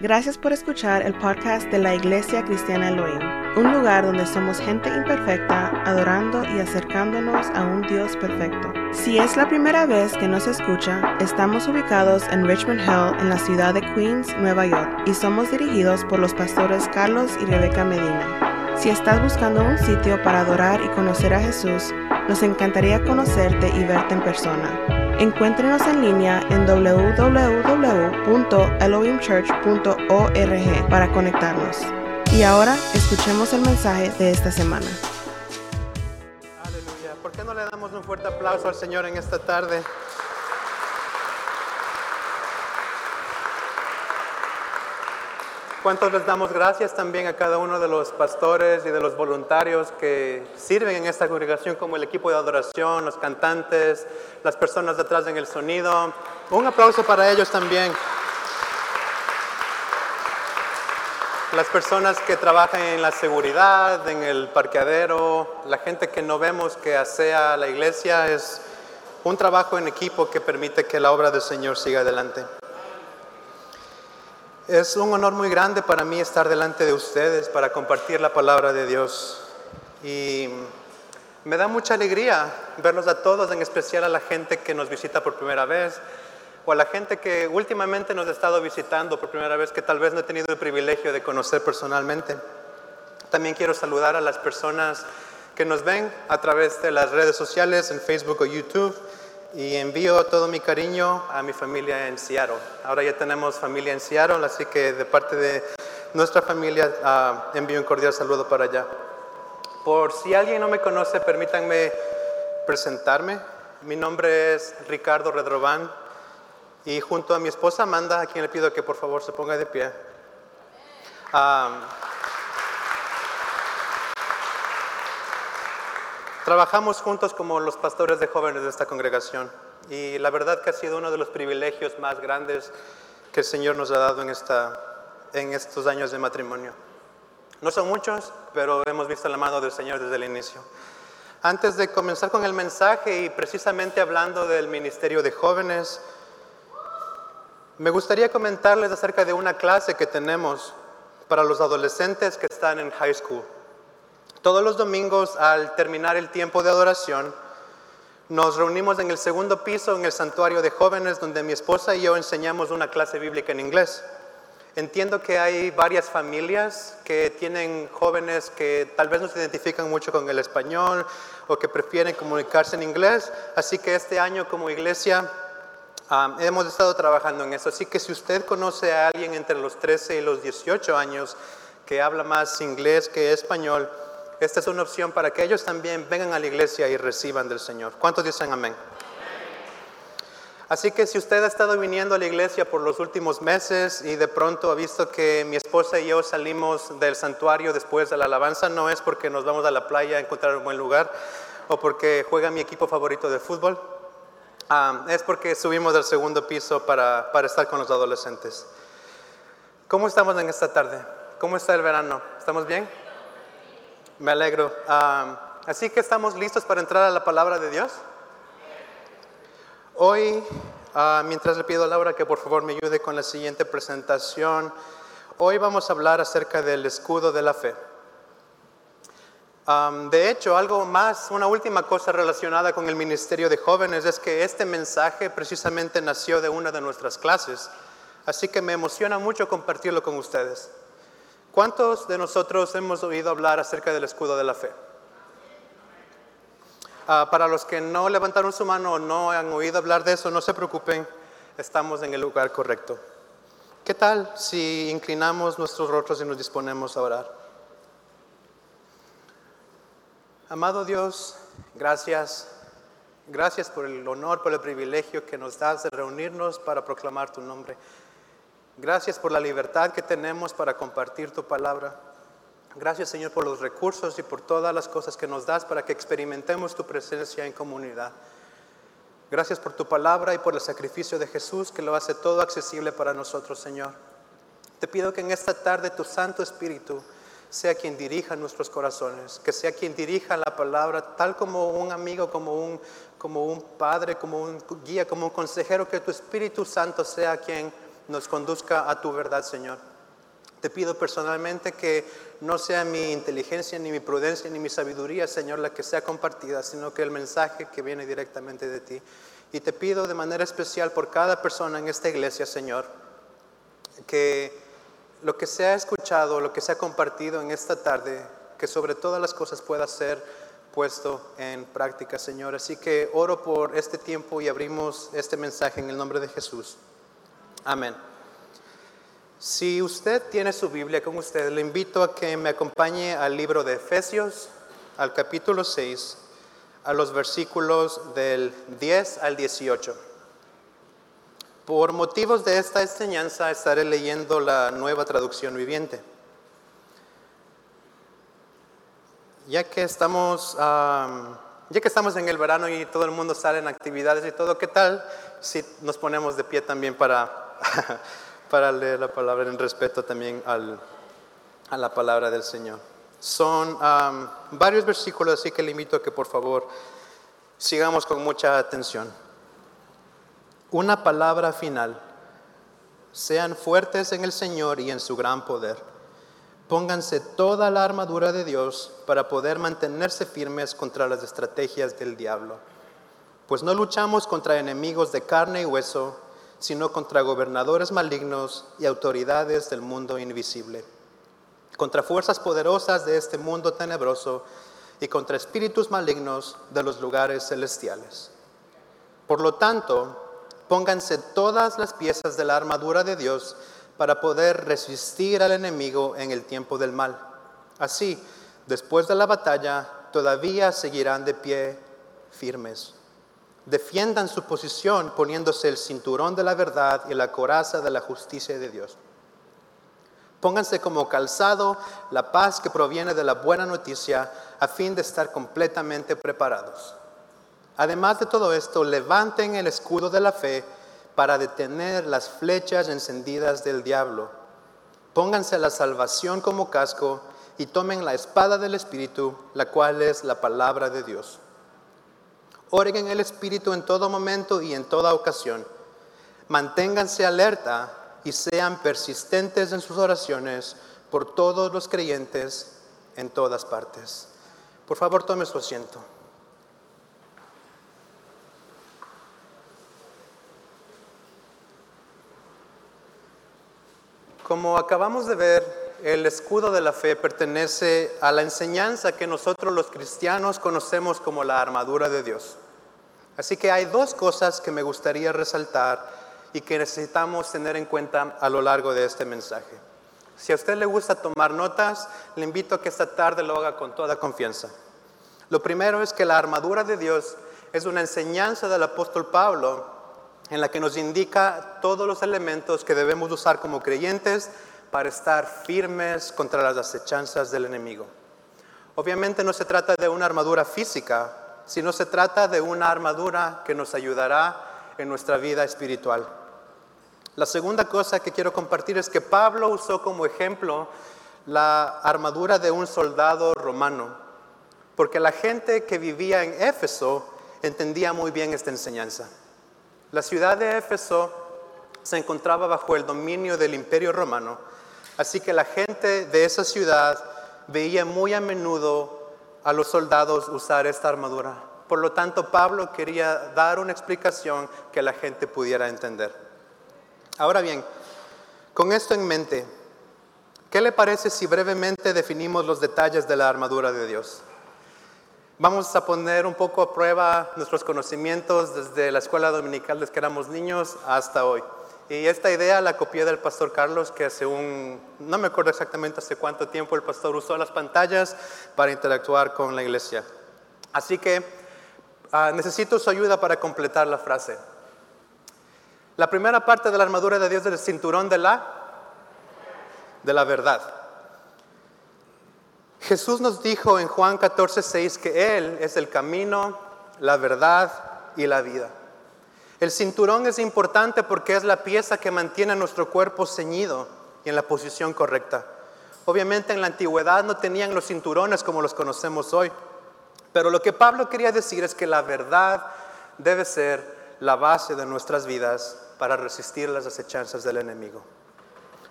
Gracias por escuchar el podcast de la Iglesia Cristiana Elohim, un lugar donde somos gente imperfecta, adorando y acercándonos a un Dios perfecto. Si es la primera vez que nos escucha, estamos ubicados en Richmond Hill, en la ciudad de Queens, Nueva York, y somos dirigidos por los pastores Carlos y Rebeca Medina. Si estás buscando un sitio para adorar y conocer a Jesús, nos encantaría conocerte y verte en persona. Encuéntrenos en línea en www.elohimchurch.org para conectarnos. Y ahora escuchemos el mensaje de esta semana. Aleluya. ¿Por qué no le damos un fuerte aplauso al Señor en esta tarde? ¿Cuántos les damos gracias también a cada uno de los pastores y de los voluntarios que sirven en esta congregación como el equipo de adoración, los cantantes, las personas detrás en el sonido? Un aplauso para ellos también. Las personas que trabajan en la seguridad, en el parqueadero, la gente que no vemos que asea la iglesia, es un trabajo en equipo que permite que la obra del Señor siga adelante. Es un honor muy grande para mí estar delante de ustedes para compartir la palabra de Dios. Y me da mucha alegría verlos a todos, en especial a la gente que nos visita por primera vez o a la gente que últimamente nos ha estado visitando por primera vez que tal vez no he tenido el privilegio de conocer personalmente. También quiero saludar a las personas que nos ven a través de las redes sociales, en Facebook o YouTube y envío todo mi cariño a mi familia en Seattle. Ahora ya tenemos familia en Seattle, así que de parte de nuestra familia uh, envío un cordial saludo para allá. Por si alguien no me conoce, permítanme presentarme. Mi nombre es Ricardo Redrobán y junto a mi esposa Amanda, a quien le pido que por favor se ponga de pie. Um, Trabajamos juntos como los pastores de jóvenes de esta congregación y la verdad que ha sido uno de los privilegios más grandes que el Señor nos ha dado en, esta, en estos años de matrimonio. No son muchos, pero hemos visto la mano del Señor desde el inicio. Antes de comenzar con el mensaje y precisamente hablando del ministerio de jóvenes, me gustaría comentarles acerca de una clase que tenemos para los adolescentes que están en high school. Todos los domingos al terminar el tiempo de adoración, nos reunimos en el segundo piso, en el santuario de jóvenes, donde mi esposa y yo enseñamos una clase bíblica en inglés. Entiendo que hay varias familias que tienen jóvenes que tal vez no se identifican mucho con el español o que prefieren comunicarse en inglés, así que este año como iglesia hemos estado trabajando en eso. Así que si usted conoce a alguien entre los 13 y los 18 años que habla más inglés que español, esta es una opción para que ellos también vengan a la iglesia y reciban del Señor. ¿Cuántos dicen amén? Así que si usted ha estado viniendo a la iglesia por los últimos meses y de pronto ha visto que mi esposa y yo salimos del santuario después de la alabanza, no es porque nos vamos a la playa a encontrar un buen lugar o porque juega mi equipo favorito de fútbol, ah, es porque subimos del segundo piso para, para estar con los adolescentes. ¿Cómo estamos en esta tarde? ¿Cómo está el verano? ¿Estamos bien? Me alegro. así que estamos listos para entrar a la palabra de Dios. Hoy, ah, mientras le pido a Laura que por favor me ayude con la siguiente presentación, hoy vamos a hablar acerca del escudo de la fe. de hecho, algo más, una última cosa relacionada con el Ministerio de Jóvenes es que este mensaje precisamente nació de una de nuestras clases, así que me emociona mucho compartirlo con ustedes. ¿Cuántos de nosotros hemos oído hablar acerca del escudo de la fe? Ah, para los que no levantaron su mano o no han oído hablar de eso, no se preocupen, estamos en el lugar correcto. ¿Qué tal si inclinamos nuestros rostros y nos disponemos a orar? Amado Dios, gracias. Gracias por el honor, por el privilegio que nos das de reunirnos para proclamar tu nombre. Gracias por la libertad que tenemos para compartir tu palabra. Gracias Señor por los recursos y por todas las cosas que nos das para que experimentemos tu presencia en comunidad. Gracias por tu palabra y por el sacrificio de Jesús que lo hace todo accesible para nosotros, Señor. Te pido que en esta tarde tu Santo Espíritu sea quien dirija nuestros corazones, que sea quien dirija la palabra, tal como un amigo, como un, como un padre, como un guía, como un consejero, que tu Espíritu Santo sea quien nos conduzca a tu verdad, Señor. Te pido personalmente que no sea mi inteligencia, ni mi prudencia, ni mi sabiduría, Señor, la que sea compartida, sino que el mensaje que viene directamente de ti. Y te pido de manera especial por cada persona en esta iglesia, Señor, que lo que se ha escuchado, lo que se ha compartido en esta tarde, que sobre todas las cosas pueda ser puesto en práctica, Señor. Así que oro por este tiempo y abrimos este mensaje en el nombre de Jesús. Amén. Si usted tiene su Biblia con usted, le invito a que me acompañe al libro de Efesios, al capítulo 6, a los versículos del 10 al 18. Por motivos de esta enseñanza estaré leyendo la nueva traducción viviente. Ya que estamos, ya que estamos en el verano y todo el mundo sale en actividades y todo, ¿qué tal si nos ponemos de pie también para para leer la palabra en respeto también a la palabra del Señor. Son varios versículos, así que le invito a que por favor sigamos con mucha atención. Una palabra final. Sean fuertes en el Señor y en su gran poder. Pónganse toda la armadura de Dios para poder mantenerse firmes contra las estrategias del diablo. Pues no luchamos contra enemigos de carne y hueso, sino contra gobernadores malignos y autoridades del mundo invisible, contra fuerzas poderosas de este mundo tenebroso y contra espíritus malignos de los lugares celestiales. Por lo tanto, pónganse todas las piezas de la armadura de Dios para poder resistir al enemigo en el tiempo del mal. Así, después de la batalla, todavía seguirán de pie firmes defiendan su posición poniéndose el cinturón de la verdad y la coraza de la justicia de Dios. Pónganse como calzado la paz que proviene de la buena noticia a fin de estar completamente preparados. Además de todo esto, levanten el escudo de la fe para detener las flechas encendidas del diablo. Pónganse la salvación como casco y tomen la espada del Espíritu, la cual es la palabra de Dios. Oren en el Espíritu en todo momento y en toda ocasión. Manténganse alerta y sean persistentes en sus oraciones por todos los creyentes en todas partes. Por favor, tome su asiento. Como acabamos de ver, el escudo de la fe pertenece a la enseñanza que nosotros los cristianos conocemos como la armadura de Dios. Así que hay dos cosas que me gustaría resaltar y que necesitamos tener en cuenta a lo largo de este mensaje. Si a usted le gusta tomar notas, le invito a que esta tarde lo haga con toda confianza. Lo primero es que la armadura de Dios es una enseñanza del apóstol Pablo en la que nos indica todos los elementos que debemos usar como creyentes para estar firmes contra las acechanzas del enemigo. Obviamente no se trata de una armadura física, sino se trata de una armadura que nos ayudará en nuestra vida espiritual. La segunda cosa que quiero compartir es que Pablo usó como ejemplo la armadura de un soldado romano, porque la gente que vivía en Éfeso entendía muy bien esta enseñanza. La ciudad de Éfeso se encontraba bajo el dominio del imperio romano Así que la gente de esa ciudad veía muy a menudo a los soldados usar esta armadura. Por lo tanto, Pablo quería dar una explicación que la gente pudiera entender. Ahora bien, con esto en mente, ¿qué le parece si brevemente definimos los detalles de la armadura de Dios? Vamos a poner un poco a prueba nuestros conocimientos desde la escuela dominical desde que éramos niños hasta hoy. Y esta idea la copié del pastor Carlos, que hace un, no me acuerdo exactamente hace cuánto tiempo el pastor usó las pantallas para interactuar con la iglesia. Así que ah, necesito su ayuda para completar la frase. La primera parte de la armadura de Dios es el cinturón de la, de la verdad. Jesús nos dijo en Juan 14, 6 que Él es el camino, la verdad y la vida. El cinturón es importante porque es la pieza que mantiene nuestro cuerpo ceñido y en la posición correcta. Obviamente en la antigüedad no tenían los cinturones como los conocemos hoy, pero lo que Pablo quería decir es que la verdad debe ser la base de nuestras vidas para resistir las acechanzas del enemigo.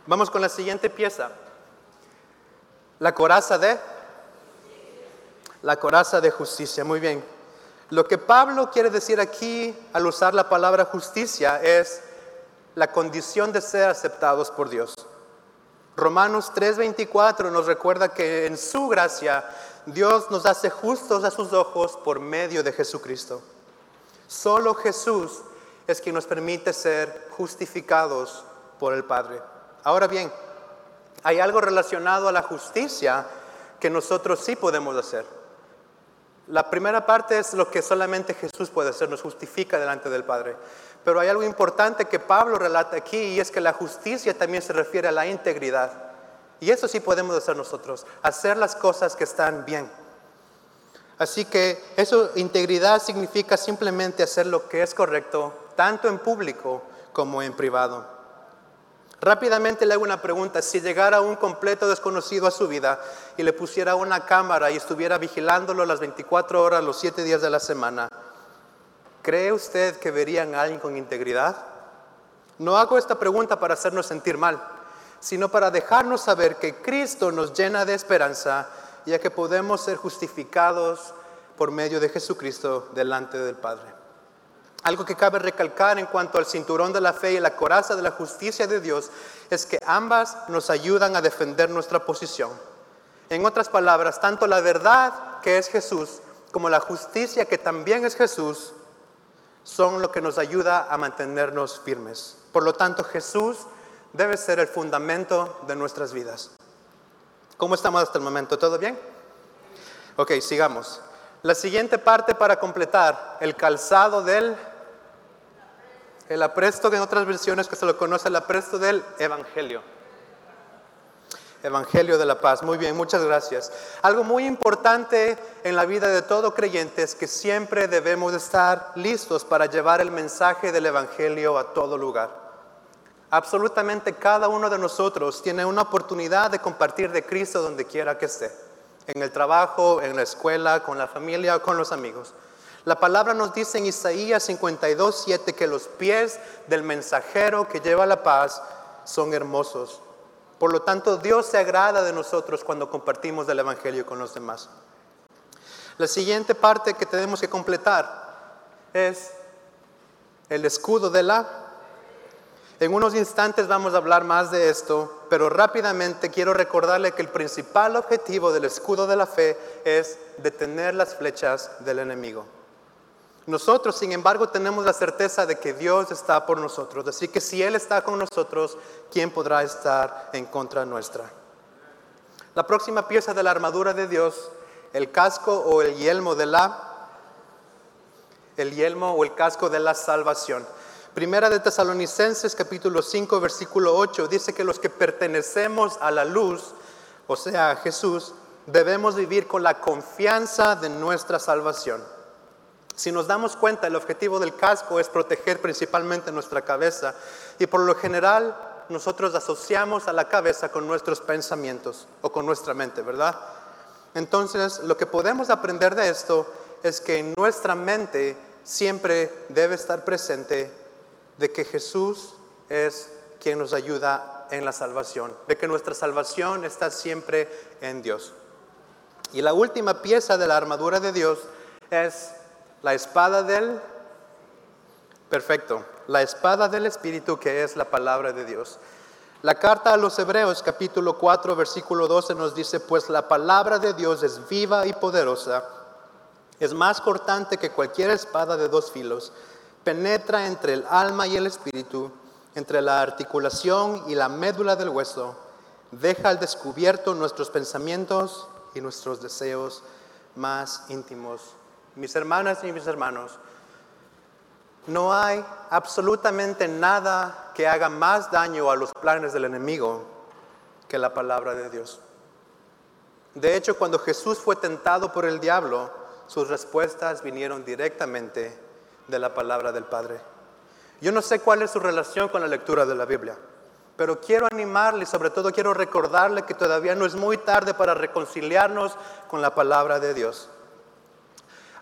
Vamos con la siguiente pieza. La coraza de la coraza de justicia. Muy bien. Lo que Pablo quiere decir aquí al usar la palabra justicia es la condición de ser aceptados por Dios. Romanos 3:24 nos recuerda que en su gracia Dios nos hace justos a sus ojos por medio de Jesucristo. Solo Jesús es quien nos permite ser justificados por el Padre. Ahora bien, hay algo relacionado a la justicia que nosotros sí podemos hacer. La primera parte es lo que solamente Jesús puede hacer, nos justifica delante del Padre. Pero hay algo importante que Pablo relata aquí y es que la justicia también se refiere a la integridad. Y eso sí podemos hacer nosotros, hacer las cosas que están bien. Así que eso, integridad significa simplemente hacer lo que es correcto, tanto en público como en privado. Rápidamente le hago una pregunta. Si llegara un completo desconocido a su vida y le pusiera una cámara y estuviera vigilándolo las 24 horas, los 7 días de la semana, ¿cree usted que verían a alguien con integridad? No hago esta pregunta para hacernos sentir mal, sino para dejarnos saber que Cristo nos llena de esperanza, ya que podemos ser justificados por medio de Jesucristo delante del Padre. Algo que cabe recalcar en cuanto al cinturón de la fe y la coraza de la justicia de Dios es que ambas nos ayudan a defender nuestra posición. En otras palabras, tanto la verdad que es Jesús como la justicia que también es Jesús son lo que nos ayuda a mantenernos firmes. Por lo tanto, Jesús debe ser el fundamento de nuestras vidas. ¿Cómo estamos hasta el momento? ¿Todo bien? Ok, sigamos. La siguiente parte para completar, el calzado del, el apresto, en otras versiones que se lo conoce, el apresto del Evangelio. Evangelio de la paz. Muy bien, muchas gracias. Algo muy importante en la vida de todo creyente es que siempre debemos estar listos para llevar el mensaje del Evangelio a todo lugar. Absolutamente cada uno de nosotros tiene una oportunidad de compartir de Cristo donde quiera que esté en el trabajo, en la escuela, con la familia con los amigos. La palabra nos dice en Isaías 52, 7 que los pies del mensajero que lleva la paz son hermosos. Por lo tanto, Dios se agrada de nosotros cuando compartimos el Evangelio con los demás. La siguiente parte que tenemos que completar es el escudo de la en unos instantes vamos a hablar más de esto, pero rápidamente quiero recordarle que el principal objetivo del escudo de la fe es detener las flechas del enemigo. Nosotros, sin embargo, tenemos la certeza de que Dios está por nosotros. Así que si Él está con nosotros, ¿quién podrá estar en contra nuestra? La próxima pieza de la armadura de Dios, el casco o el yelmo de la el yelmo o el casco de la salvación. Primera de Tesalonicenses capítulo 5 versículo 8 dice que los que pertenecemos a la luz, o sea, a Jesús, debemos vivir con la confianza de nuestra salvación. Si nos damos cuenta, el objetivo del casco es proteger principalmente nuestra cabeza y por lo general nosotros asociamos a la cabeza con nuestros pensamientos o con nuestra mente, ¿verdad? Entonces, lo que podemos aprender de esto es que nuestra mente siempre debe estar presente de que Jesús es quien nos ayuda en la salvación, de que nuestra salvación está siempre en Dios. Y la última pieza de la armadura de Dios es la espada del, perfecto, la espada del Espíritu que es la palabra de Dios. La carta a los Hebreos capítulo 4 versículo 12 nos dice, pues la palabra de Dios es viva y poderosa, es más cortante que cualquier espada de dos filos penetra entre el alma y el espíritu, entre la articulación y la médula del hueso, deja al descubierto nuestros pensamientos y nuestros deseos más íntimos. Mis hermanas y mis hermanos, no hay absolutamente nada que haga más daño a los planes del enemigo que la palabra de Dios. De hecho, cuando Jesús fue tentado por el diablo, sus respuestas vinieron directamente de la palabra del Padre. Yo no sé cuál es su relación con la lectura de la Biblia, pero quiero animarle y sobre todo quiero recordarle que todavía no es muy tarde para reconciliarnos con la palabra de Dios.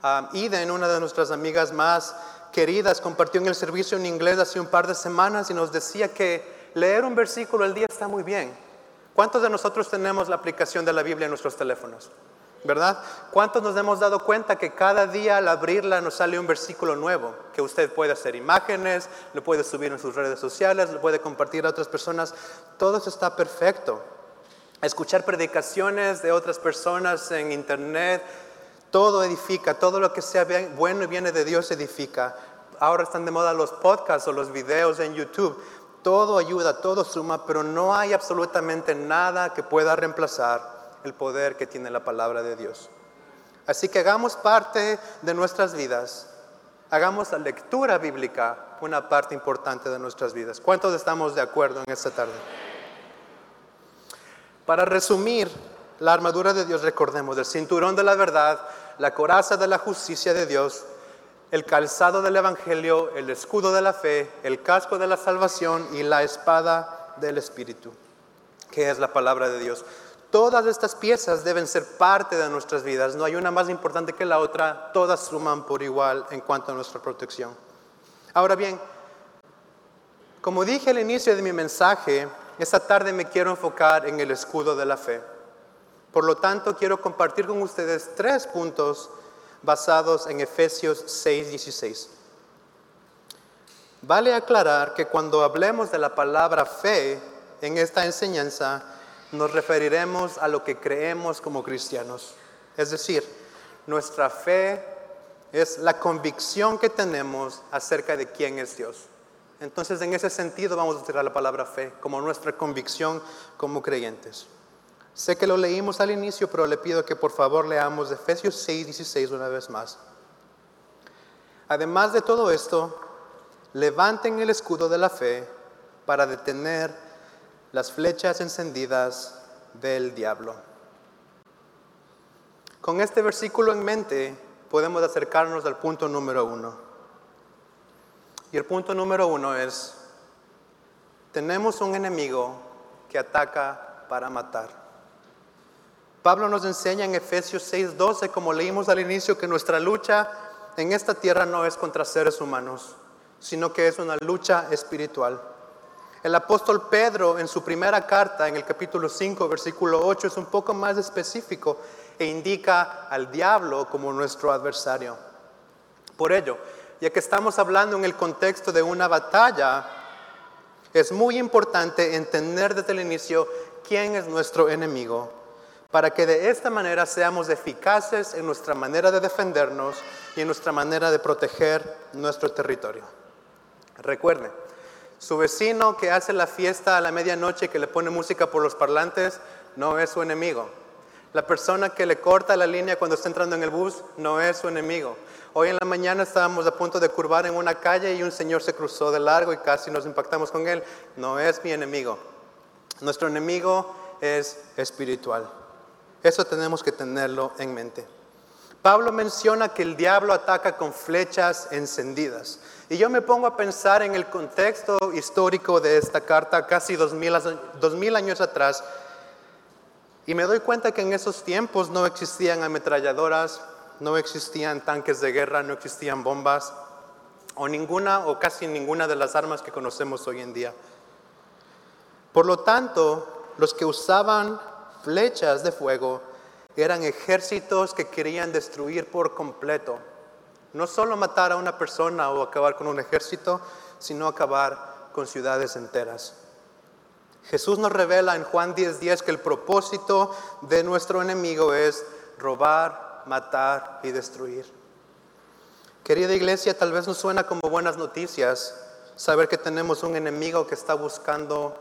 Um, Iden, una de nuestras amigas más queridas compartió en el servicio en inglés hace un par de semanas y nos decía que leer un versículo al día está muy bien. ¿Cuántos de nosotros tenemos la aplicación de la Biblia en nuestros teléfonos? ¿Verdad? ¿Cuántos nos hemos dado cuenta que cada día al abrirla nos sale un versículo nuevo? Que usted puede hacer imágenes, lo puede subir en sus redes sociales, lo puede compartir a otras personas. Todo eso está perfecto. Escuchar predicaciones de otras personas en internet, todo edifica, todo lo que sea bueno y viene de Dios edifica. Ahora están de moda los podcasts o los videos en YouTube. Todo ayuda, todo suma, pero no hay absolutamente nada que pueda reemplazar el poder que tiene la palabra de Dios. Así que hagamos parte de nuestras vidas. Hagamos la lectura bíblica una parte importante de nuestras vidas. ¿Cuántos estamos de acuerdo en esta tarde? Para resumir, la armadura de Dios, recordemos, el cinturón de la verdad, la coraza de la justicia de Dios, el calzado del Evangelio, el escudo de la fe, el casco de la salvación y la espada del Espíritu, que es la palabra de Dios. Todas estas piezas deben ser parte de nuestras vidas, no hay una más importante que la otra, todas suman por igual en cuanto a nuestra protección. Ahora bien, como dije al inicio de mi mensaje, esta tarde me quiero enfocar en el escudo de la fe. Por lo tanto, quiero compartir con ustedes tres puntos basados en Efesios 6:16. Vale aclarar que cuando hablemos de la palabra fe en esta enseñanza, nos referiremos a lo que creemos como cristianos. Es decir, nuestra fe es la convicción que tenemos acerca de quién es Dios. Entonces, en ese sentido vamos a utilizar la palabra fe como nuestra convicción como creyentes. Sé que lo leímos al inicio, pero le pido que por favor leamos Efesios 6, 16 una vez más. Además de todo esto, levanten el escudo de la fe para detener las flechas encendidas del diablo. Con este versículo en mente podemos acercarnos al punto número uno. Y el punto número uno es, tenemos un enemigo que ataca para matar. Pablo nos enseña en Efesios 6:12, como leímos al inicio, que nuestra lucha en esta tierra no es contra seres humanos, sino que es una lucha espiritual. El apóstol Pedro en su primera carta, en el capítulo 5, versículo 8, es un poco más específico e indica al diablo como nuestro adversario. Por ello, ya que estamos hablando en el contexto de una batalla, es muy importante entender desde el inicio quién es nuestro enemigo para que de esta manera seamos eficaces en nuestra manera de defendernos y en nuestra manera de proteger nuestro territorio. Recuerde, su vecino que hace la fiesta a la medianoche, que le pone música por los parlantes, no es su enemigo. La persona que le corta la línea cuando está entrando en el bus no es su enemigo. Hoy en la mañana estábamos a punto de curvar en una calle y un señor se cruzó de largo y casi nos impactamos con él. No es mi enemigo. Nuestro enemigo es espiritual. Eso tenemos que tenerlo en mente. Pablo menciona que el diablo ataca con flechas encendidas. Y yo me pongo a pensar en el contexto histórico de esta carta casi dos mil, años atrás. Y me doy cuenta que en esos tiempos no existían ametralladoras, no existían tanques de guerra, no existían bombas, o ninguna o casi ninguna de las armas que conocemos hoy en día. Por lo tanto, los que usaban flechas de fuego eran ejércitos que querían destruir por completo. No solo matar a una persona o acabar con un ejército, sino acabar con ciudades enteras. Jesús nos revela en Juan 10:10 10 que el propósito de nuestro enemigo es robar, matar y destruir. Querida iglesia, tal vez nos suena como buenas noticias saber que tenemos un enemigo que está buscando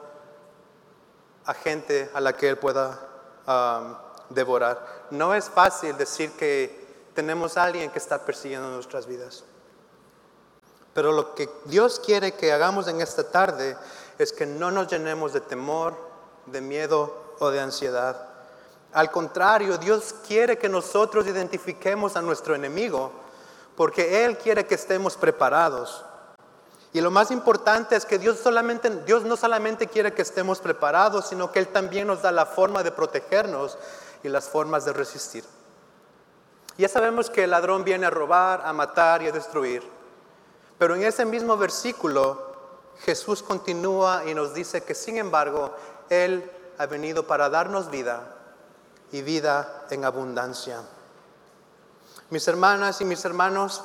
a gente a la que él pueda devorar. No es fácil decir que tenemos alguien que está persiguiendo nuestras vidas. Pero lo que Dios quiere que hagamos en esta tarde es que no nos llenemos de temor, de miedo o de ansiedad. Al contrario, Dios quiere que nosotros identifiquemos a nuestro enemigo porque Él quiere que estemos preparados. Y lo más importante es que Dios no solamente quiere que estemos preparados, sino que Él también nos da la forma de protegernos y las formas de resistir. Ya sabemos que el ladrón viene a robar, a matar y a destruir. Pero en ese mismo versículo, Jesús continúa y nos dice que sin embargo, Él ha venido para darnos vida y vida en abundancia. Mis hermanas y mis hermanos,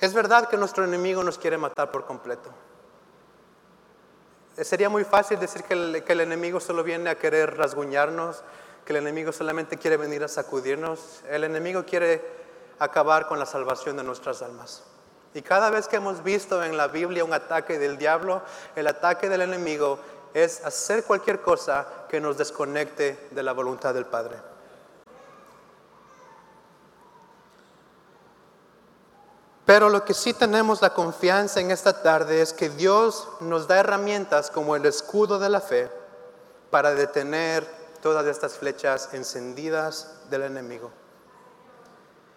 es verdad que nuestro enemigo nos quiere matar por completo. Sería muy fácil decir que el, enemigo solo viene a querer rasguñarnos, que el enemigo solamente quiere venir a sacudirnos. El enemigo quiere acabar con la salvación de nuestras almas. Y cada vez que hemos visto en la Biblia un ataque del diablo, el ataque del enemigo es hacer cualquier cosa que nos desconecte de la voluntad del Padre. Pero lo que sí tenemos la confianza en esta tarde es que Dios nos da herramientas como el escudo de la fe para detener todas estas flechas encendidas del enemigo.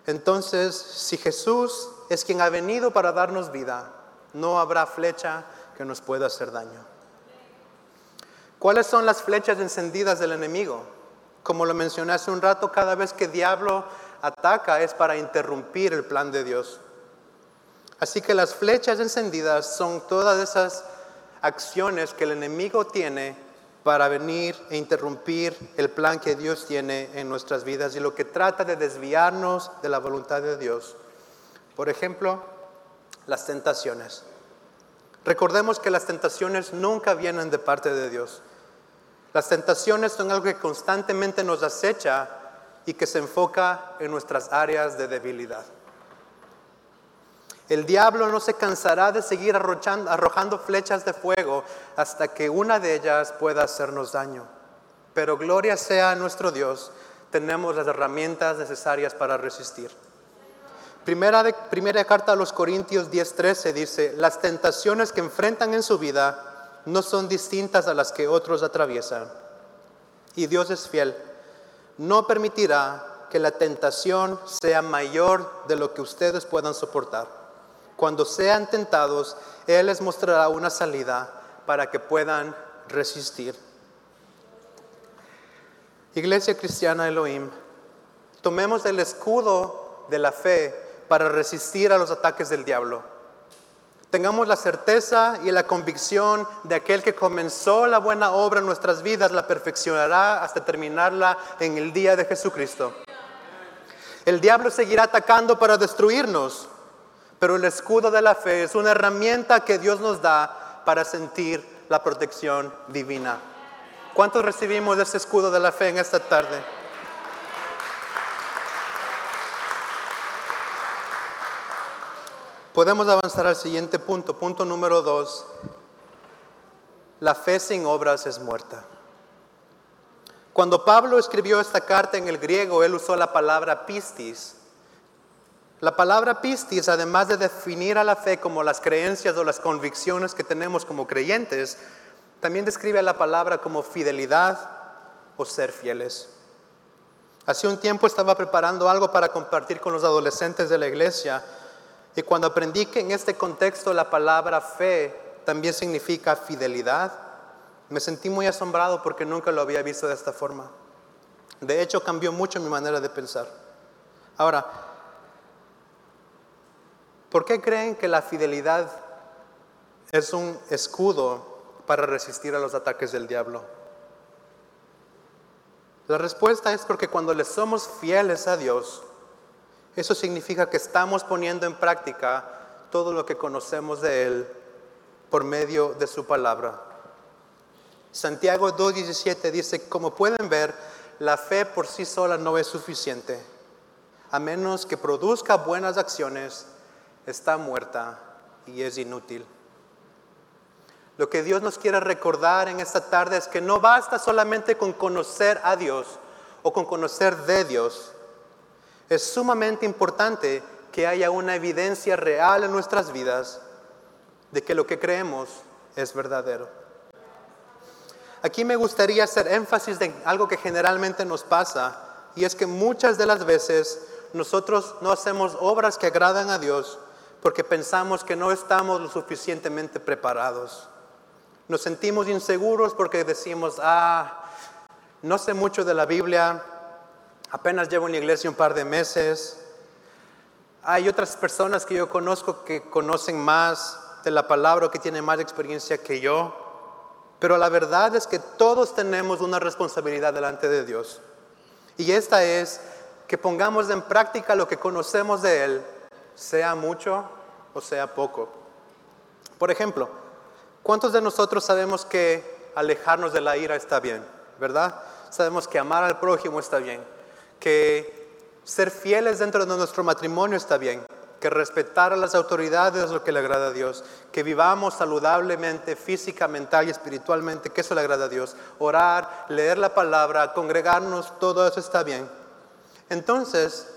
Entonces, si Jesús es quien ha venido para darnos vida, no habrá flecha que nos pueda hacer daño. ¿Cuáles son las flechas encendidas del enemigo? Como lo mencioné hace un rato, cada vez que diablo ataca es para interrumpir el plan de Dios. Así que las flechas encendidas son todas esas acciones que el enemigo tiene para venir e interrumpir el plan que Dios tiene en nuestras vidas y lo que trata de desviarnos de la voluntad de Dios. Por ejemplo, las tentaciones. Recordemos que las tentaciones nunca vienen de parte de Dios. Las tentaciones son algo que constantemente nos acecha y que se enfoca en nuestras áreas de debilidad. El diablo no se cansará de seguir arrojando flechas de fuego hasta que una de ellas pueda hacernos daño. Pero gloria sea a nuestro Dios, tenemos las herramientas necesarias para resistir. Primera, primera carta a los Corintios 10:13 dice, las tentaciones que enfrentan en su vida no son distintas a las que otros atraviesan. Y Dios es fiel, no permitirá que la tentación sea mayor de lo que ustedes puedan soportar cuando sean tentados, Él les mostrará una salida para que puedan resistir. Iglesia Cristiana Elohim, tomemos el escudo de la fe para resistir a los ataques del diablo. Tengamos la certeza y la convicción de aquel que comenzó la buena obra en nuestras vidas, la perfeccionará hasta terminarla en el día de Jesucristo. El diablo seguirá atacando para destruirnos, pero el escudo de la fe es una herramienta que Dios nos da para sentir la protección divina. ¿Cuántos recibimos ese escudo de la fe en esta tarde? Podemos avanzar al siguiente punto, punto número dos. La fe sin obras es muerta. Cuando Pablo escribió esta carta en el griego, él usó la palabra pistis, la palabra pistis, además de definir a la fe como las creencias o las convicciones que tenemos como creyentes, también describe a la palabra como fidelidad o ser fieles. Hace un tiempo estaba preparando algo para compartir con los adolescentes de la iglesia y cuando aprendí que en este contexto la palabra fe también significa fidelidad, me sentí muy asombrado porque nunca lo había visto de esta forma. De hecho, cambió mucho mi manera de pensar. Ahora, ¿Por qué creen que la fidelidad es un escudo para resistir a los ataques del diablo? La respuesta es porque cuando le somos fieles a Dios, eso significa que estamos poniendo en práctica todo lo que conocemos de Él por medio de su palabra. Santiago 2.17 dice, como pueden ver, la fe por sí sola no es suficiente, a menos que produzca buenas acciones está muerta y es inútil. Lo que Dios nos quiere recordar en esta tarde es que no basta solamente con conocer a Dios o con conocer de Dios. Es sumamente importante que haya una evidencia real en nuestras vidas de que lo que creemos es verdadero. Aquí me gustaría hacer énfasis en algo que generalmente nos pasa y es que muchas de las veces nosotros no hacemos obras que agradan a Dios porque pensamos que no estamos lo suficientemente preparados. Nos sentimos inseguros porque decimos, ah, no sé mucho de la Biblia, apenas llevo en la iglesia un par de meses, Hay otras personas que yo conozco que conocen más de la palabra o que tienen más experiencia que yo, pero la verdad es que todos tenemos una responsabilidad delante de Dios. Y esta es que pongamos en práctica lo que conocemos de Él, sea mucho o sea poco. Por ejemplo, ¿cuántos de nosotros sabemos que alejarnos de la ira está bien? ¿Verdad? Sabemos que amar al prójimo está bien, que ser fieles dentro de nuestro matrimonio está bien, que respetar a las autoridades es lo que le agrada a Dios, que vivamos saludablemente, física, mental y espiritualmente, que eso le agrada a Dios. Orar, leer la palabra, congregarnos, todo eso está bien. Entonces,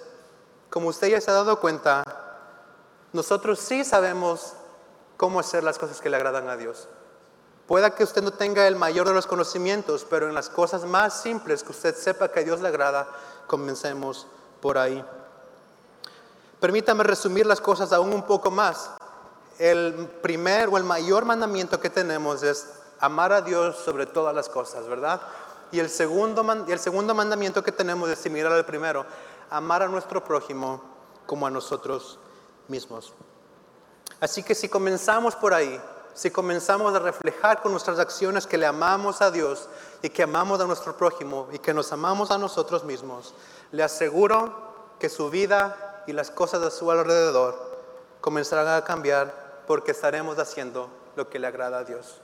como usted ya se ha dado cuenta, nosotros sí sabemos cómo hacer las cosas que le agradan a Dios. Pueda que usted no tenga el mayor de los conocimientos, pero en las cosas más simples que usted sepa que a Dios le agrada, comencemos por ahí. Permítame resumir las cosas aún un poco más. El primer o el mayor mandamiento que tenemos es amar a Dios sobre todas las cosas, ¿verdad? Y el segundo, el segundo mandamiento que tenemos es similar al primero, amar a nuestro prójimo como a nosotros mismos. Así que si comenzamos por ahí, si comenzamos a reflejar con nuestras acciones que le amamos a Dios y que amamos a nuestro prójimo y que nos amamos a nosotros mismos, le aseguro que su vida y las cosas a su alrededor comenzarán a cambiar porque estaremos haciendo lo que le agrada a Dios.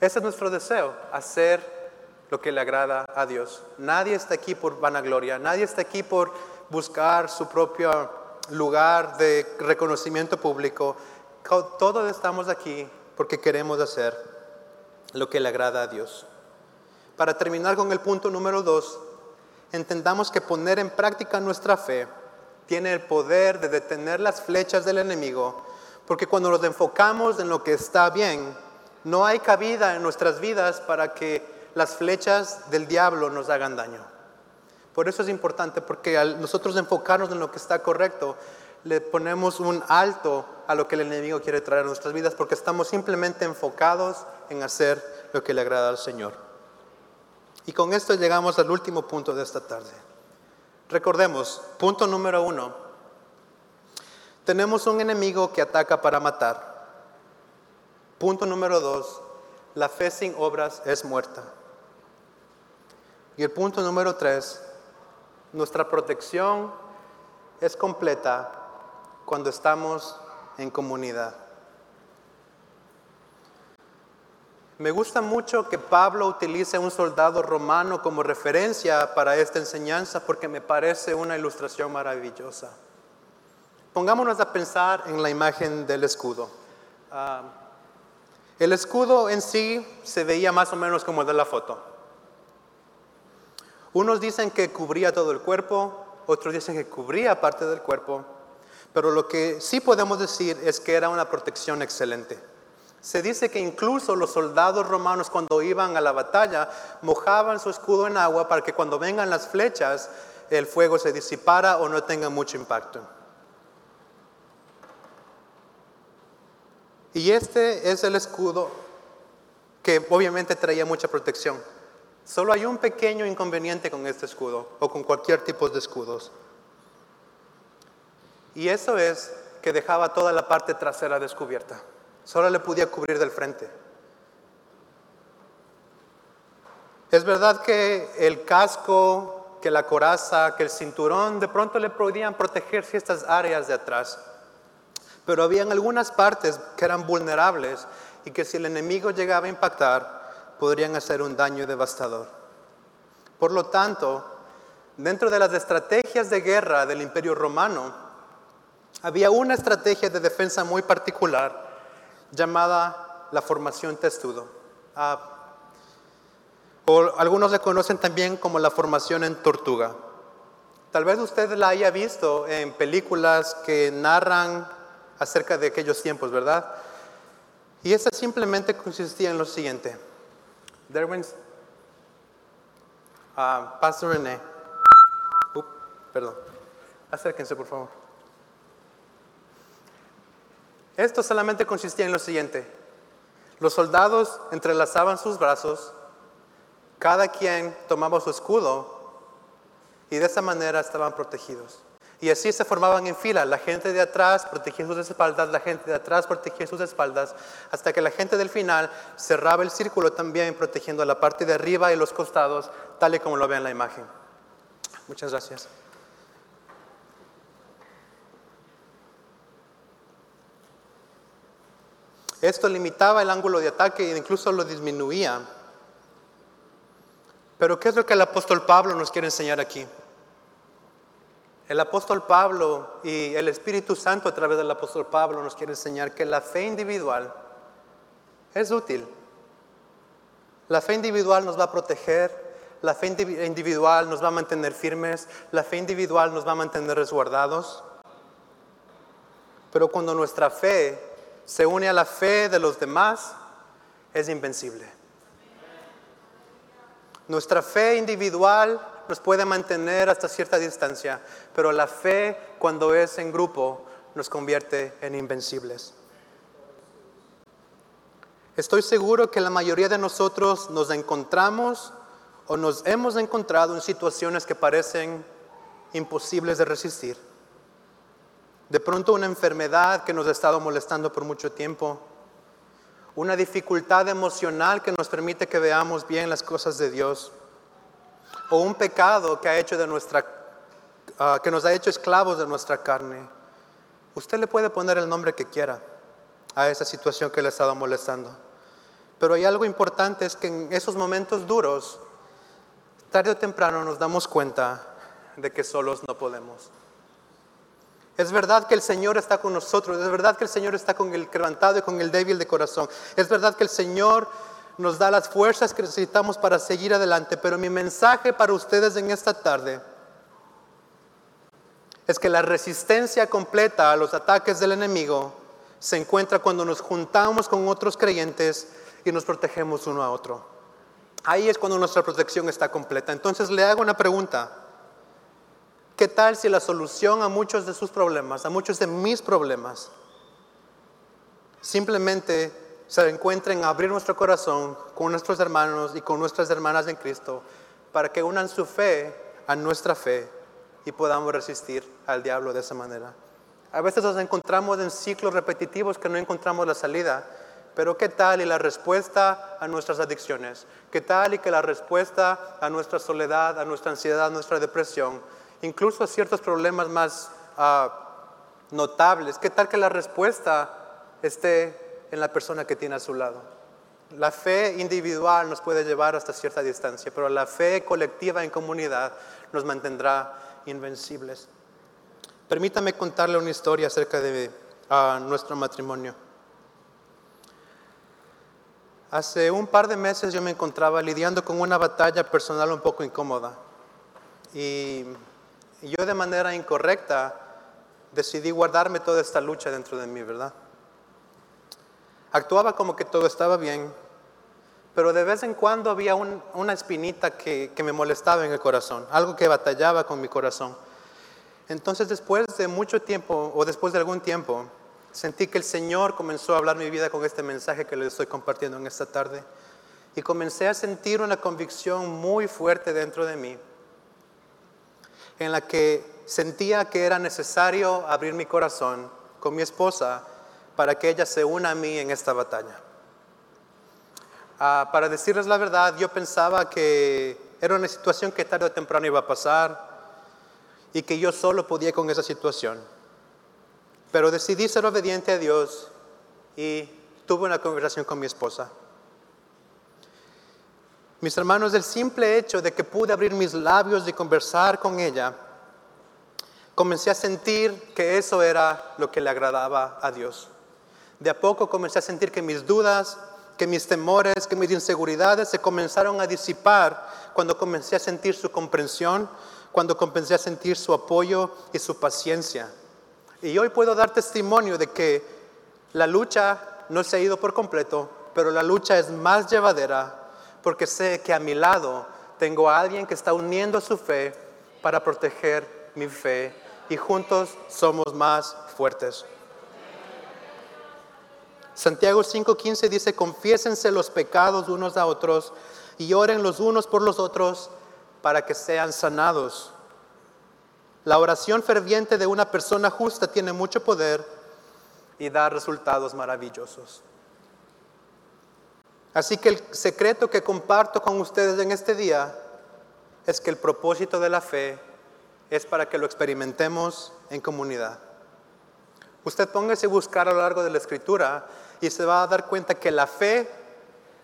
Ese es nuestro deseo, hacer lo que le agrada a Dios. Nadie está aquí por vanagloria, nadie está aquí por buscar su propio lugar de reconocimiento público. Todos estamos aquí porque queremos hacer lo que le agrada a Dios. Para terminar con el punto número dos, entendamos que poner en práctica nuestra fe tiene el poder de detener las flechas del enemigo, porque cuando nos enfocamos en lo que está bien, no hay cabida en nuestras vidas para que las flechas del diablo nos hagan daño. Por eso es importante, porque al nosotros enfocarnos en lo que está correcto, le ponemos un alto a lo que el enemigo quiere traer a nuestras vidas, porque estamos simplemente enfocados en hacer lo que le agrada al Señor. Y con esto llegamos al último punto de esta tarde. Recordemos, punto número uno, tenemos un enemigo que ataca para matar. Punto número dos, la fe sin obras es muerta. Y el punto número tres, nuestra protección es completa cuando estamos en comunidad. Me gusta mucho que Pablo utilice a un soldado romano como referencia para esta enseñanza porque me parece una ilustración maravillosa. Pongámonos a pensar en la imagen del escudo. Ah, el escudo en sí se veía más o menos como de la foto. Unos dicen que cubría todo el cuerpo, otros dicen que cubría parte del cuerpo, pero lo que sí podemos decir es que era una protección excelente. Se dice que incluso los soldados romanos cuando iban a la batalla mojaban su escudo en agua para que cuando vengan las flechas el fuego se disipara o no tenga mucho impacto. Y este es el escudo que obviamente traía mucha protección. Solo hay un pequeño inconveniente con este escudo o con cualquier tipo de escudos. Y eso es que dejaba toda la parte trasera descubierta. Solo le podía cubrir del frente. Es verdad que el casco, que la coraza, que el cinturón de pronto le podían proteger ciertas áreas de atrás. Pero habían algunas partes que eran vulnerables y que si el enemigo llegaba a impactar, podrían hacer un daño devastador. Por lo tanto, dentro de las estrategias de guerra del imperio romano, había una estrategia de defensa muy particular llamada la formación testudo. Ah, o algunos le conocen también como la formación en tortuga. Tal vez usted la haya visto en películas que narran acerca de aquellos tiempos, ¿verdad? Y esa simplemente consistía en lo siguiente. Derwins, uh, Pastor René, perdón, acérquense por favor. Esto solamente consistía en lo siguiente. Los soldados entrelazaban sus brazos, cada quien tomaba su escudo y de esa manera estaban protegidos. Y así se formaban en fila. La gente de atrás protegía sus espaldas, la gente de atrás protegía sus espaldas, hasta que la gente del final cerraba el círculo también, protegiendo la parte de arriba y los costados, tal y como lo ve en la imagen. Muchas gracias. Esto limitaba el ángulo de ataque e incluso lo disminuía. Pero ¿qué es lo que el apóstol Pablo nos quiere enseñar aquí? El apóstol Pablo y el Espíritu Santo a través del apóstol Pablo nos quiere enseñar que la fe individual es útil. La fe individual nos va a proteger, la fe individual nos va a mantener firmes, la fe individual nos va a mantener resguardados. Pero cuando nuestra fe se une a la fe de los demás, es invencible. Nuestra fe individual nos puede mantener hasta cierta distancia, pero la fe cuando es en grupo nos convierte en invencibles. Estoy seguro que la mayoría de nosotros nos encontramos o nos hemos encontrado en situaciones que parecen imposibles de resistir. De pronto una enfermedad que nos ha estado molestando por mucho tiempo, una dificultad emocional que nos permite que veamos bien las cosas de Dios, o un pecado que, ha hecho de nuestra, ah, que nos ha hecho esclavos de nuestra carne. Usted le puede poner el nombre que quiera a esa situación que le ha estado molestando. Pero hay algo importante, es que en esos momentos duros tarde o temprano nos damos cuenta de que solos no podemos. Es verdad que el Señor está con nosotros, es verdad que el Señor está con el quebrantado y con el débil de corazón, es verdad que el Señor nos da las fuerzas que necesitamos para seguir adelante, pero mi mensaje para ustedes en esta tarde es que la resistencia completa a los ataques del enemigo se encuentra cuando nos juntamos con otros creyentes y nos protegemos uno a otro. Ahí es cuando nuestra protección está completa. Entonces le hago una pregunta. ¿Qué tal si la solución a muchos de sus problemas, a muchos de mis problemas, simplemente se encuentra en abrir nuestro corazón con nuestros hermanos y con nuestras hermanas en Cristo para que unan su fe a nuestra fe y podamos resistir al diablo de esa manera? A veces nos encontramos en ciclos repetitivos que no encontramos la salida pero ¿qué tal y la respuesta a nuestras adicciones? ¿Qué tal y que la respuesta a nuestra soledad, a nuestra ansiedad, a nuestra depresión, incluso a ciertos problemas más ah, notables? ¿Qué tal que la respuesta esté en la persona que tiene a su lado? La fe individual nos puede llevar hasta cierta distancia, pero la fe colectiva en comunidad nos mantendrá invencibles. Permítame contarle una historia acerca de ah, nuestro matrimonio. Hace un par de meses yo me encontraba lidiando con una batalla personal un poco incómoda. Y yo de manera incorrecta decidí guardarme toda esta lucha dentro de mí, ¿verdad? Actuaba como que todo estaba bien, pero de vez en cuando había una espinita que, que me molestaba en el corazón, algo que batallaba con mi corazón. Entonces después de mucho tiempo, o después de algún tiempo, Sentí que el Señor comenzó a hablar mi vida con este mensaje que les estoy compartiendo en esta tarde. Y comencé a sentir una convicción muy fuerte dentro de mí, en la que sentía que era necesario abrir mi corazón con mi esposa para que ella se una a mí en esta batalla. Ah, para decirles la verdad, yo pensaba que era una situación que tarde o temprano iba a pasar y que yo solo podía con esa situación. Pero decidí ser obediente a Dios y tuve una conversación con mi esposa. Mis hermanos, el simple hecho de que pude abrir mis labios y conversar con ella, comencé a sentir que eso era lo que le agradaba a Dios. De a poco comencé a sentir que mis dudas, que mis temores, que mis inseguridades se comenzaron a disipar cuando comencé a sentir su comprensión, cuando comencé a sentir su apoyo y su paciencia. Y hoy puedo dar testimonio de que la lucha no se ha ido por completo, pero la lucha es más llevadera porque sé que a mi lado tengo a alguien que está uniendo su fe para proteger mi fe y juntos somos más fuertes. Santiago 5:15 dice, confiésense los pecados unos a otros y oren los unos por los otros para que sean sanados. La oración ferviente de una persona justa tiene mucho poder y da resultados maravillosos. Así que el secreto que comparto con ustedes en este día es que el propósito de la fe es para que lo experimentemos en comunidad. Usted póngase a buscar a lo largo de la escritura y se va a dar cuenta que la fe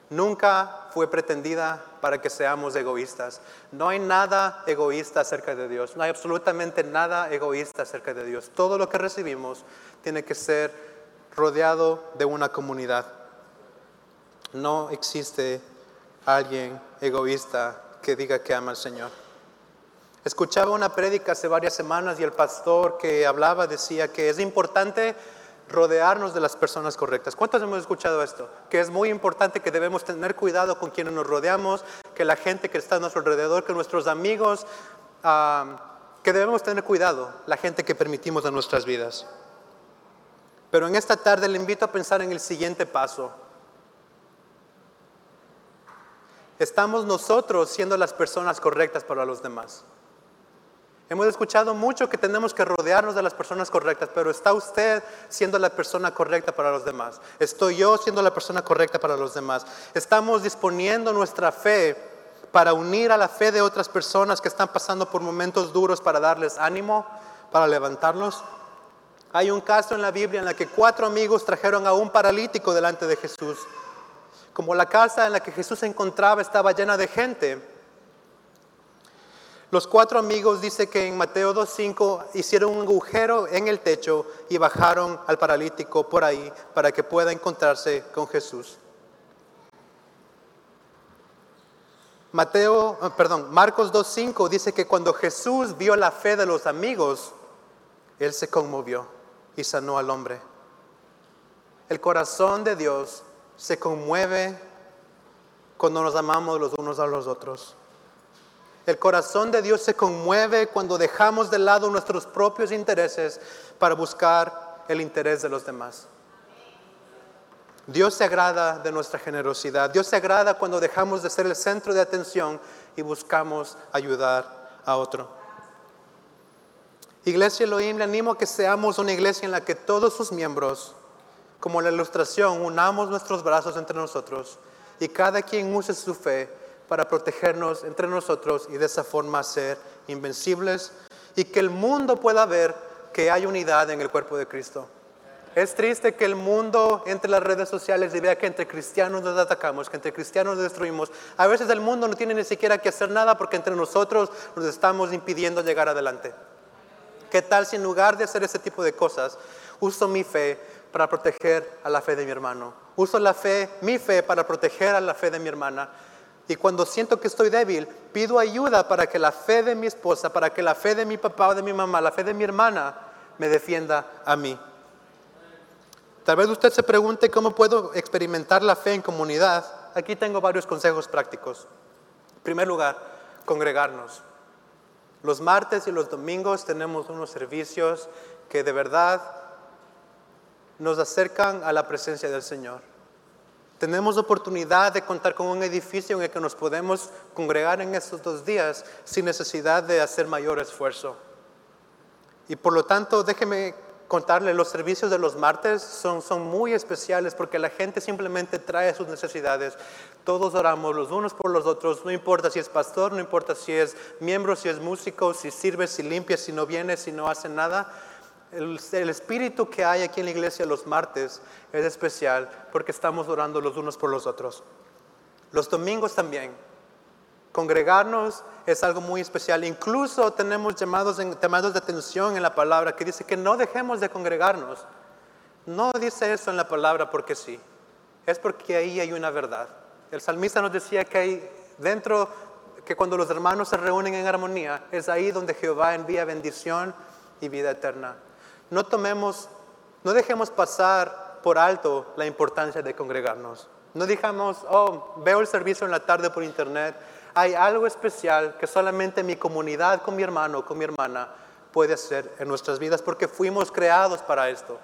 nunca fue pretendida para que seamos egoístas. No hay nada egoísta acerca de Dios, no hay absolutamente nada egoísta acerca de Dios. Todo lo que recibimos tiene que ser rodeado de una comunidad. No existe alguien egoísta que diga que ama al Señor. Escuchaba una prédica hace varias semanas y el pastor que hablaba decía que es importante rodearnos de las personas correctas. ¿Cuántos hemos escuchado esto? Que es muy importante que debemos tener cuidado con quienes nos rodeamos, que la gente que está a nuestro alrededor, que nuestros amigos, que debemos tener cuidado, la gente que permitimos en nuestras vidas. Pero en esta tarde le invito a pensar en el siguiente paso. Estamos nosotros siendo las personas correctas para los demás. Hemos escuchado mucho que tenemos que rodearnos de las personas correctas, pero ¿está usted siendo la persona correcta para los demás? ¿Estoy yo siendo la persona correcta para los demás? ¿Estamos disponiendo nuestra fe para unir a la fe de otras personas que están pasando por momentos duros para darles ánimo, para levantarlos? Hay un caso en la Biblia en la que cuatro amigos trajeron a un paralítico delante de Jesús. Como la casa en la que Jesús se encontraba estaba llena de gente, los cuatro amigos dice que en Mateo 2.5 hicieron un agujero en el techo y bajaron al paralítico por ahí para que pueda encontrarse con Jesús. Mateo, ah, perdón, Marcos 2.5 dice que cuando Jesús vio la fe de los amigos, Él se conmovió y sanó al hombre. El corazón de Dios se conmueve cuando nos amamos los unos a los otros. El corazón de Dios se conmueve cuando dejamos de lado nuestros propios intereses para buscar el interés de los demás. Dios se agrada de nuestra generosidad. Dios se agrada cuando dejamos de ser el centro de atención y buscamos ayudar a otro. Iglesia Elohim, le animo a que seamos una iglesia en la que todos sus miembros, como la ilustración, unamos nuestros brazos entre nosotros y cada quien use su fe para protegernos entre nosotros y de esa forma ser invencibles y que el mundo pueda ver que hay unidad en el cuerpo de Cristo. Es triste que el mundo entre las redes sociales vea que entre cristianos nos atacamos, que entre cristianos nos destruimos. A veces el mundo no tiene ni siquiera que hacer nada porque entre nosotros nos estamos impidiendo llegar adelante. ¿Qué tal si en lugar de hacer ese tipo de cosas, uso mi fe para proteger a la fe de mi hermano? Uso la fe, mi fe, para proteger a la fe de mi hermana y cuando siento que estoy débil, pido ayuda para que la fe de mi esposa, para que la fe de mi papá o de mi mamá, la fe de mi hermana, me defienda a mí. Tal vez usted se pregunte cómo puedo experimentar la fe en comunidad. Aquí tengo varios consejos prácticos. En primer lugar, congregarnos. Los martes y los domingos tenemos unos servicios que de verdad nos acercan a la presencia del Señor. Tenemos oportunidad de contar con un edificio en el que nos podemos congregar en estos dos días sin necesidad de hacer mayor esfuerzo. Y por lo tanto, déjeme contarle, los servicios de los martes son, son muy especiales porque la gente simplemente trae sus necesidades. Todos oramos los unos por los otros, no importa si es pastor, no importa si es miembro, si es músico, si sirve, si limpia, si no viene, si no hace nada. El, espíritu que hay aquí en la iglesia los martes es especial porque estamos orando los unos por los otros. Los domingos también. Congregarnos es algo muy especial. Incluso tenemos llamados, llamados de atención en la palabra que dice que no dejemos de congregarnos. No dice eso en la palabra porque sí. Es porque ahí hay una verdad. El salmista nos decía que hay dentro, que cuando los hermanos se reúnen en armonía, es ahí donde Jehová envía bendición y vida eterna no tomemos, no dejemos pasar por alto la importancia de congregarnos. No digamos, oh, veo el servicio en la tarde por internet. Hay algo especial que solamente mi comunidad con mi hermano, con mi hermana, puede hacer en nuestras vidas porque fuimos creados para esto.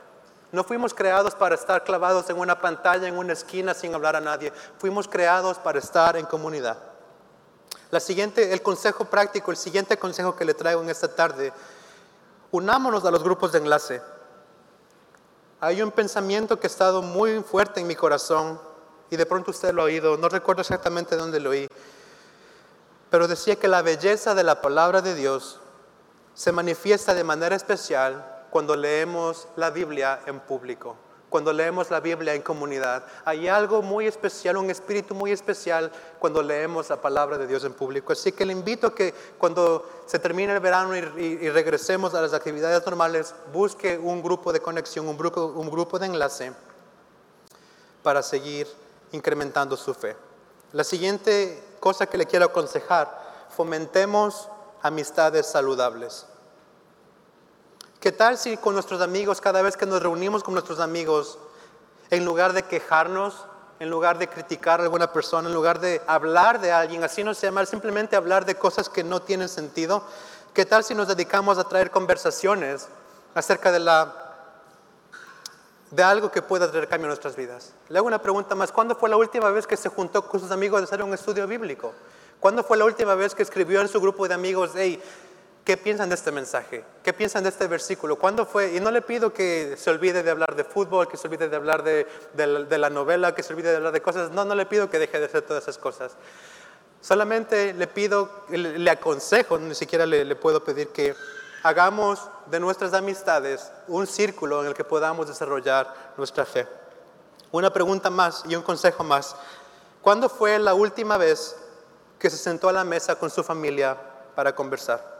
No fuimos creados para estar clavados en una pantalla, en una esquina sin hablar a nadie. Fuimos creados para estar en comunidad. La siguiente, el consejo práctico, el siguiente consejo que le traigo en esta tarde Unámonos a los grupos de enlace. Hay un pensamiento que ha estado muy fuerte en mi corazón y de pronto usted lo ha oído, no recuerdo exactamente dónde lo oí, pero decía que la belleza de la palabra de Dios se manifiesta de manera especial cuando leemos la Biblia en público, cuando leemos la Biblia en comunidad. Hay algo muy especial, un espíritu muy especial cuando leemos la palabra de Dios en público. Así que le invito a que cuando se termine el verano y, regresemos a las actividades normales, busque un grupo de conexión, un grupo, un grupo de enlace para seguir incrementando su fe. La siguiente cosa que le quiero aconsejar, fomentemos amistades saludables. ¿Qué tal si con nuestros amigos, cada vez que nos reunimos con nuestros amigos, en lugar de quejarnos, en lugar de criticar a alguna persona, en lugar de hablar de alguien, así no se llama, simplemente hablar de cosas que no tienen sentido, ¿qué tal si nos dedicamos a traer conversaciones acerca de la de algo que pueda traer cambio a nuestras vidas. Le hago una pregunta más. ¿Cuándo fue la última vez que se juntó con sus amigos a hacer un estudio bíblico? ¿Cuándo fue la última vez que escribió en su grupo de amigos, hey, ¿Qué piensan de este mensaje? ¿Qué piensan de este versículo? ¿Cuándo fue? Y no le pido que se olvide de hablar de fútbol, que se olvide de hablar de, la novela, que se olvide de hablar de cosas. No, no le pido que deje de hacer todas esas cosas. Solamente le pido, le aconsejo, ni siquiera le, le puedo pedir que hagamos de nuestras amistades un círculo en el que podamos desarrollar nuestra fe. Una pregunta más y un consejo más. ¿Cuándo fue la última vez que se sentó a la mesa con su familia para conversar?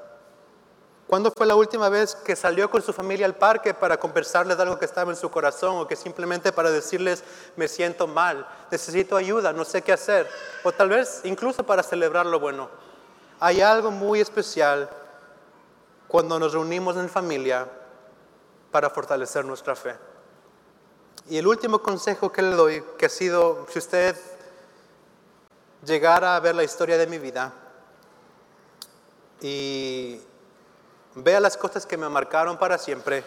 ¿Cuándo fue la última vez que salió con su familia al parque para conversarles de algo que estaba en su corazón o que simplemente para decirles me siento mal, necesito ayuda, no sé qué hacer? O tal vez incluso para celebrar lo bueno. Hay algo muy especial cuando nos reunimos en familia para fortalecer nuestra fe. Y el último consejo que le doy, que ha sido, si usted llegara a ver la historia de mi vida y vea las cosas que me marcaron para siempre,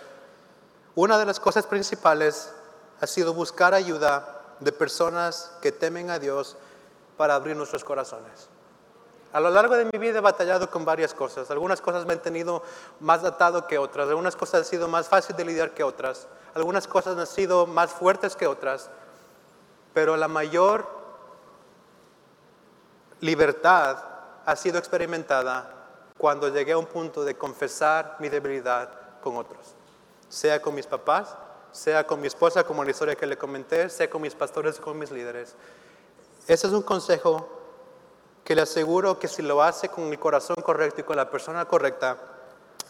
una de las cosas principales ha sido buscar ayuda de personas que temen a Dios para abrir nuestros corazones. A lo largo de mi vida he batallado con varias cosas. Algunas cosas me han tenido más atado que otras. Algunas cosas han sido más fáciles de lidiar que otras. Algunas cosas han sido más fuertes que otras. Pero la mayor libertad ha sido experimentada cuando llegué a un punto de confesar mi debilidad con otros, sea con mis papás, sea con mi esposa, como la historia que le comenté, sea con mis pastores, con mis líderes. Ese es un consejo que le aseguro que si lo hace con el corazón correcto y con la persona correcta,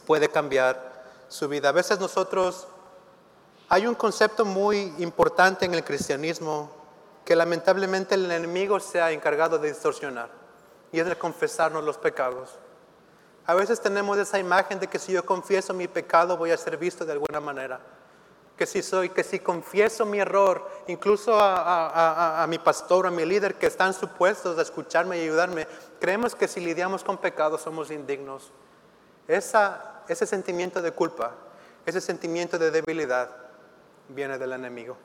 puede cambiar su vida. A veces nosotros, hay un concepto muy importante en el cristianismo que lamentablemente el enemigo se ha encargado de distorsionar, y es de confesarnos los pecados. A veces tenemos esa imagen de que si yo confieso mi pecado voy a ser visto de alguna manera. Que si soy, que si confieso mi error, incluso a, mi pastor, a mi líder que están supuestos a escucharme y ayudarme, creemos que si lidiamos con pecado somos indignos. Esa, ese sentimiento de culpa, ese sentimiento de debilidad viene del enemigo.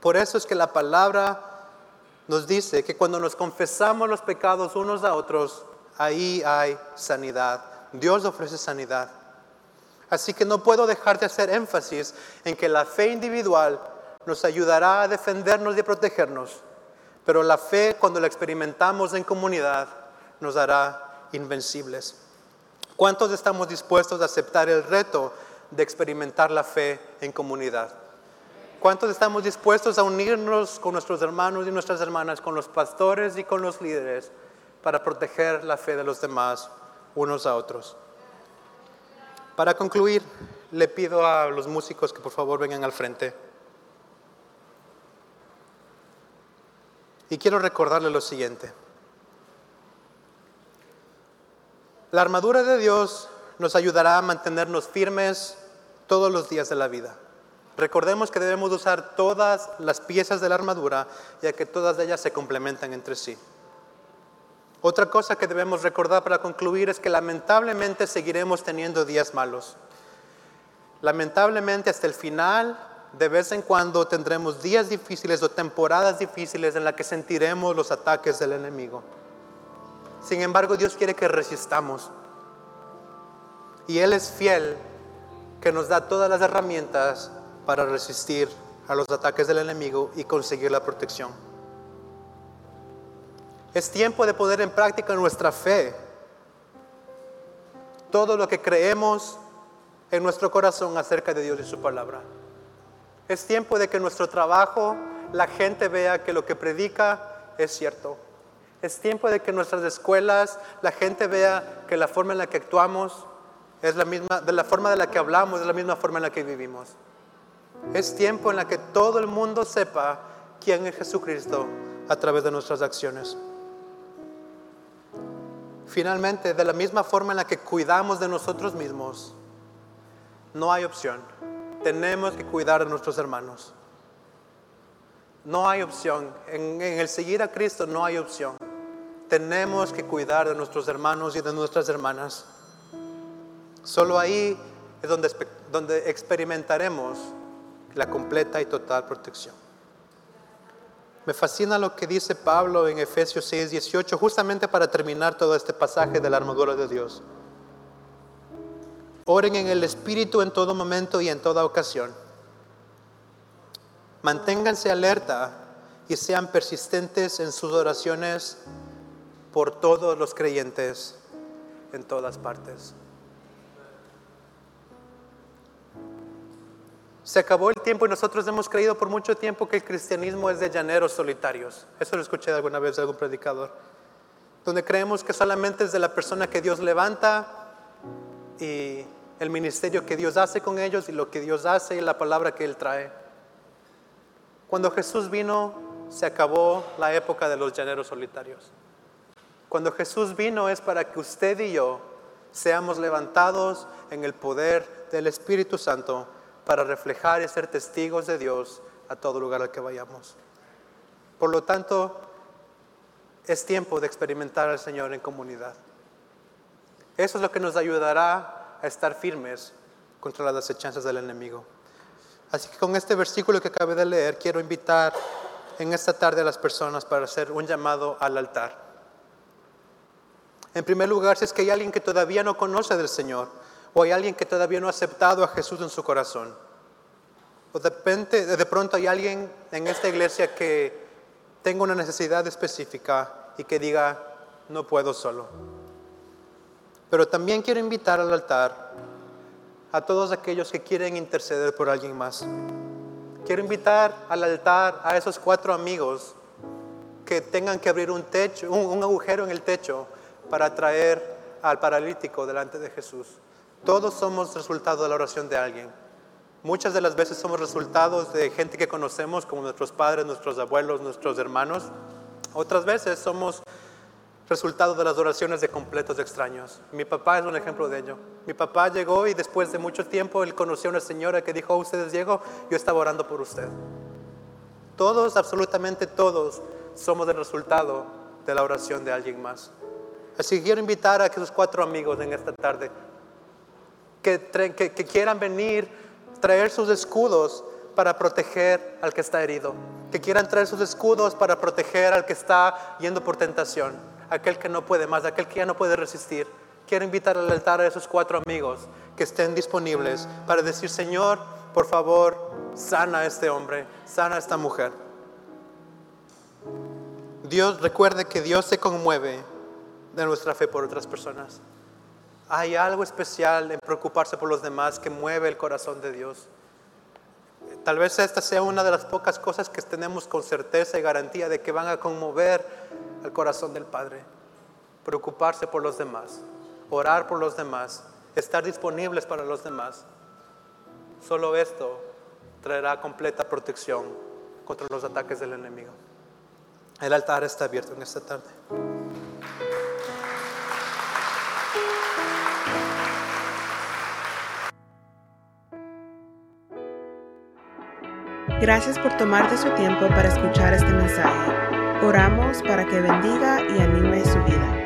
Por eso es que la palabra nos dice que cuando nos confesamos los pecados unos a otros, ahí hay sanidad. Dios ofrece sanidad. Así que no puedo dejar de hacer énfasis en que la fe individual nos ayudará a defendernos y a protegernos, pero la fe cuando la experimentamos en comunidad nos hará invencibles. ¿Cuántos estamos dispuestos a aceptar el reto de experimentar la fe en comunidad? ¿Cuántos estamos dispuestos a unirnos con nuestros hermanos y nuestras hermanas, con los pastores y con los líderes? Para proteger la fe de los demás unos a otros. Para concluir, le pido a los músicos que por favor vengan al frente. Y quiero recordarle lo siguiente. La armadura de Dios nos ayudará a mantenernos firmes todos los días de la vida. Recordemos que debemos usar todas las piezas de la armadura, ya que todas ellas se complementan entre sí. Otra cosa que debemos recordar para concluir es que lamentablemente seguiremos teniendo días malos. Lamentablemente hasta el final, de vez en cuando tendremos días difíciles o temporadas difíciles en las que sentiremos los ataques del enemigo. Sin embargo, Dios quiere que resistamos. Y Él es fiel que nos da todas las herramientas para resistir a los ataques del enemigo y conseguir la protección. Es tiempo de poner en práctica nuestra fe. Todo lo que creemos en nuestro corazón acerca de Dios y su palabra. Es tiempo de que nuestro trabajo, la gente vea que lo que predica es cierto. Es tiempo de que nuestras escuelas la gente vea que la forma en la que actuamos es la misma, de la forma de la que hablamos, es la misma forma en la que vivimos. Es tiempo en la que todo el mundo sepa quién es Jesucristo a través de nuestras acciones. Finalmente, de la misma forma en la que cuidamos de nosotros mismos, no hay opción. Tenemos que cuidar de nuestros hermanos. No hay opción. En, el seguir a Cristo no hay opción. Tenemos que cuidar de nuestros hermanos y de nuestras hermanas. Solo ahí es donde, donde experimentaremos la completa y total protección. Me fascina lo que dice Pablo en Efesios 6, 18, justamente para terminar todo este pasaje de la armadura de Dios. Oren en el Espíritu en todo momento y en toda ocasión. Manténganse alerta y sean persistentes en sus oraciones por todos los creyentes en todas partes. Se acabó el tiempo y nosotros hemos creído por mucho tiempo que el cristianismo es de llaneros solitarios. Eso lo escuché alguna vez de algún predicador. Donde creemos que solamente es de la persona que Dios levanta y el ministerio que Dios hace con ellos y lo que Dios hace y la palabra que Él trae. Cuando Jesús vino, se acabó la época de los llaneros solitarios. Cuando Jesús vino es para que usted y yo seamos levantados en el poder del Espíritu Santo para reflejar y ser testigos de Dios a todo lugar al que vayamos. Por lo tanto, es tiempo de experimentar al Señor en comunidad. Eso es lo que nos ayudará a estar firmes contra las desechanzas del enemigo. Así que con este versículo que acabé de leer, quiero invitar en esta tarde a las personas para hacer un llamado al altar. En primer lugar, si es que hay alguien que todavía no conoce del Señor, o hay alguien que todavía no ha aceptado a Jesús en su corazón. O de, repente, de pronto hay alguien en esta iglesia que tenga una necesidad específica y que diga, no puedo solo. Pero también quiero invitar al altar a todos aquellos que quieren interceder por alguien más. Quiero invitar al altar a esos cuatro amigos que tengan que abrir un techo, un agujero en el techo para traer al paralítico delante de Jesús. Todos somos resultado de la oración de alguien. Muchas de las veces somos resultados de gente que conocemos, como nuestros padres, nuestros abuelos, nuestros hermanos. Otras veces somos resultado de las oraciones de completos extraños. Mi papá es un ejemplo de ello. Mi papá llegó y después de mucho tiempo él conoció a una señora que dijo, oh, ustedes llegó, yo estaba orando por usted. Todos, absolutamente todos, somos el resultado de la oración de alguien más. Así quiero invitar a esos cuatro amigos en esta tarde que, quieran venir, traer sus escudos para proteger al que está herido, que quieran traer sus escudos para proteger al que está yendo por tentación, aquel que no puede más, aquel que ya no puede resistir. Quiero invitar al altar a esos cuatro amigos que estén disponibles para decir, Señor, por favor, sana a este hombre, sana a esta mujer. Dios, recuerde que Dios se conmueve de nuestra fe por otras personas. Hay algo especial en preocuparse por los demás que mueve el corazón de Dios. Tal vez esta sea una de las pocas cosas que tenemos con certeza y garantía de que van a conmover el corazón del Padre. Preocuparse por los demás, orar por los demás, estar disponibles para los demás. Solo esto traerá completa protección contra los ataques del enemigo. El altar está abierto en esta tarde. Gracias por tomarte su tiempo para escuchar este mensaje. Oramos para que bendiga y anime su vida.